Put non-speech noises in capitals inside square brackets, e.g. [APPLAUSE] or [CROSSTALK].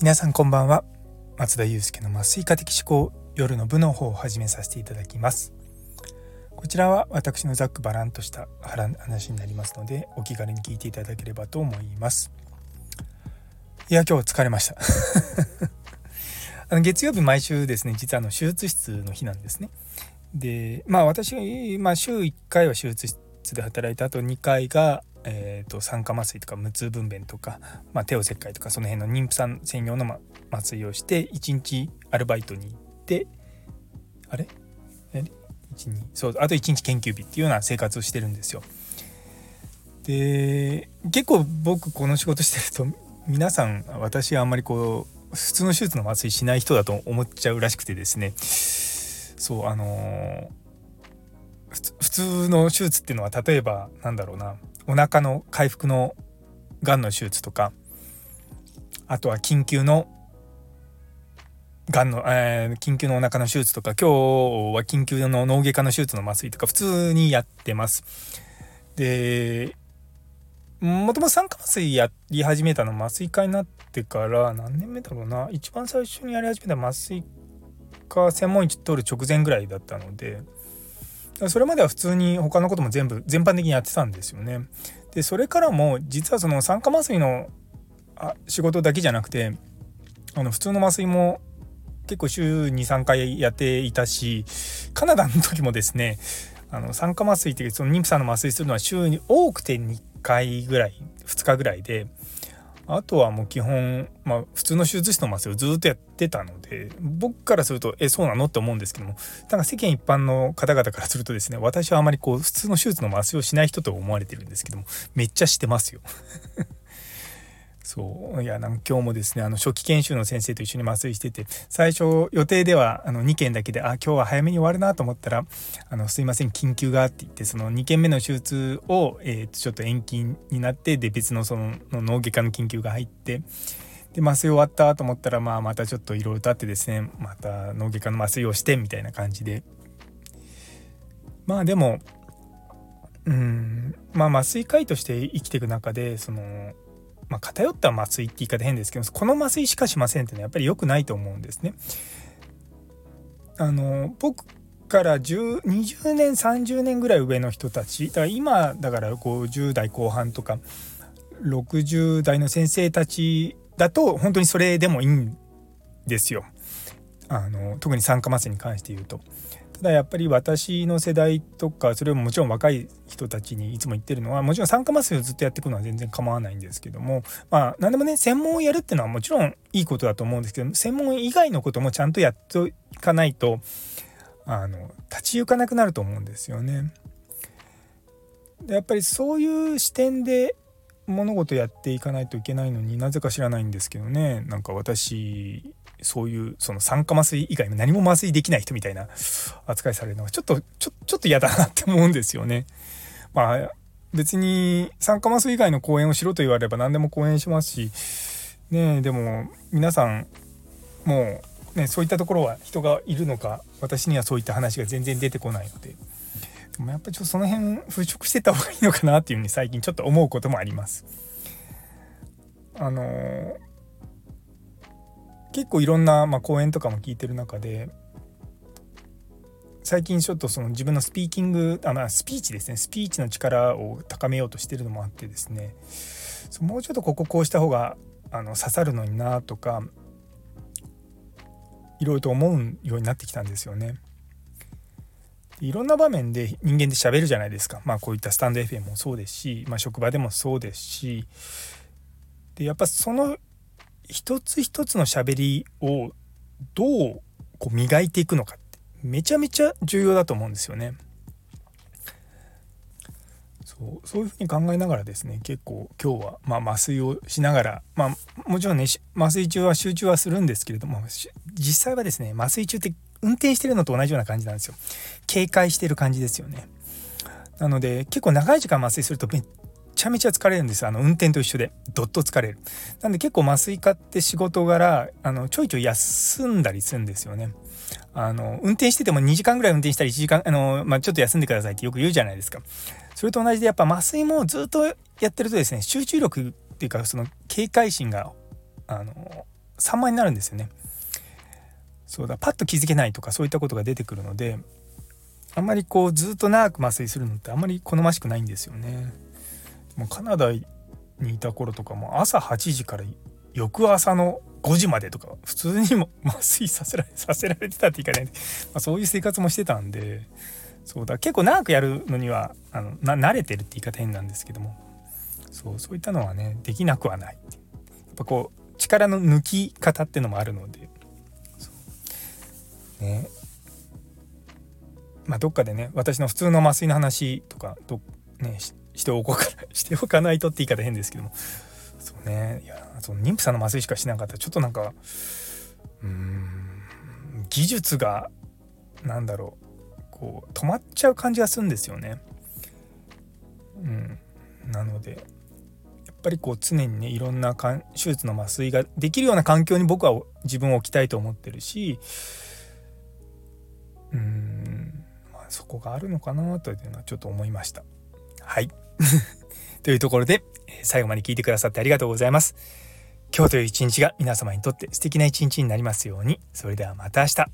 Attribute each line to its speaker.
Speaker 1: 皆さんこんばんは。松田祐介の麻酔科的思考夜の部の方を始めさせていただきます。こちらは私のざっくばらんとした話になりますのでお気軽に聞いていただければと思います。いや今日疲れました。[LAUGHS] あの月曜日毎週ですね実はあの手術室の日なんですね。でまあ私、まあ、週1回は手術室で働いた後2回がえーと、酸化麻酔とか無痛分娩とか、まあ、手を切開とかその辺の妊婦さん専用の、ま、麻酔をして1日アルバイトに行ってあれ？12そうあと1日研究日っていうような生活をしてるんですよ。で結構僕この仕事してると皆さん私はあんまりこう普通の手術の麻酔しない人だと思っちゃうらしくてですね。そうあのー、普通の手術っていうのは例えばなんだろうなお腹の回復のがんの手術とかあとは緊急のがんの、えー、緊急のお腹の手術とか今日は緊急の脳外科の手術の麻酔とか普通にやってます。でもともと酸化麻酔やり始めたの麻酔科になってから何年目だろうな一番最初にやり始めた麻酔科専門医取る直前ぐらいだったのでそれまでは普通に他のことも全部全般的にやってたんですよね。でそれからも実はその酸化麻酔の仕事だけじゃなくてあの普通の麻酔も結構週23回やっていたしカナダの時もですねあの酸化麻酔っていうその妊婦さんの麻酔するのは週に多くて2回ぐらい2日ぐらいであとはもう基本、まあ、普通の手術室の麻酔をずっとやってたので僕からするとえそうなのって思うんですけどもなんか世間一般の方々からするとですね私はあまりこう普通の手術の麻酔をしない人と思われてるんですけどもめっちゃしてますよ。そう。いやなんか今日もですねあの初期研修の先生と一緒に麻酔してて最初予定ではあの2件だけであ今日は早めに終わるなと思ったら「あのすいません緊急が」って言ってその2件目の手術を、えー、ちょっと延期になってで別のその脳外科の緊急が入ってで麻酔終わったと思ったら、まあ、またちょっといろいろとあってですねまた脳外科の麻酔をしてみたいな感じで。まあでもうんまあ麻酔科医として生きていく中でそのまあ、偏った麻酔って言い方変ですけどこの麻酔しかしませんっていうのはやっぱり良くないと思うんですね。あの僕から20年30年ぐらい上の人たちだから今だから50代後半とか60代の先生たちだと本当にそれでもいいんですよ。あの特に酸化麻酔に関して言うと。ただやっぱり私の世代とかそれももちろん若い人たちにいつも言ってるのはもちろん酸化麻酔をずっとやっていくのは全然構わないんですけどもまあ何でもね専門をやるっていうのはもちろんいいことだと思うんですけど専門以外のこともちゃんとやっていかないとあの立ち行かなくなると思うんですよね。でやっぱりそういう視点で物事やっていかないといけないのになぜか知らないんですけどねなんか私そういうその酸化麻酔以外の何も麻酔できない人みたいな扱いされるのがちょっとちょちょっと嫌だなって思うんですよね。まあ別に酸化麻酔以外の講演をしろと言われれば何でも講演しますしねでも皆さんもうねそういったところは人がいるのか私にはそういった話が全然出てこないのででもやっぱりちょっとその辺払拭してた方がいいのかなっていうふうに最近ちょっと思うこともあります。あのー結構いろんな、まあ、講演とかも聞いてる中で最近ちょっとその自分のスピーキングあ、まあ、スピーチですねスピーチの力を高めようとしてるのもあってですねもうちょっとこここうした方があの刺さるのになとかいろいろと思うようになってきたんですよね。いろんな場面で人間で喋るじゃないですか。まあこういったスタンド FM もそうですし、まあ、職場でもそうですしでやっぱその一つ一つの喋りをどうこう磨いていくのかってめちゃめちゃ重要だと思うんですよね。そうそういうふうに考えながらですね結構今日はまあ麻酔をしながらまあもちろんね麻酔中は集中はするんですけれども実際はですね麻酔中って運転してるのと同じような感じなんですよ警戒してる感じですよねなので結構長い時間麻酔するとめちゃめちゃ疲れるんです。あの運転と一緒で。どっと疲れる。なんで結構麻酔科って仕事柄あのちょいちょい休んだりするんですよね。あの運転してても2時間ぐらい運転したり1時間あの、まあ、ちょっと休んでくださいってよく言うじゃないですか。それと同じでやっぱ麻酔もずっとやってるとですね集中力っていうかその警戒心があの散漫になるんですよね。そうだパッと気づけないとかそういったことが出てくるのであんまりこうずっと長く麻酔するのってあんまり好ましくないんですよね。もうカナダにいた頃とかも朝8時から翌朝の5時までとか普通にも麻酔させられ [LAUGHS] させられてたって言い方ない、まあ、そういう生活もしてたんでそうだ結構長くやるのにはあのな慣れてるって言い方変なんですけどもそうそういったのはねできなくはない。やっぱこう力の抜き方ってのもあるのでね。まあどっかでね私の普通の麻酔の話とかどねしておこうかしておかないとって言い方変ですけどもそうねいやその妊婦さんの麻酔しかしなかったらちょっとなんかうーん技術が何だろうこう止まっちゃう感じがするんですよね。うん、なのでやっぱりこう常にねいろんなかん手術の麻酔ができるような環境に僕は自分を置きたいと思ってるしうん、まあ、そこがあるのかなというのはちょっと思いました。はい [LAUGHS] というところで最後まで聞いてくださってありがとうございます。今日という一日が皆様にとって素敵な一日になりますように。それではまた明日。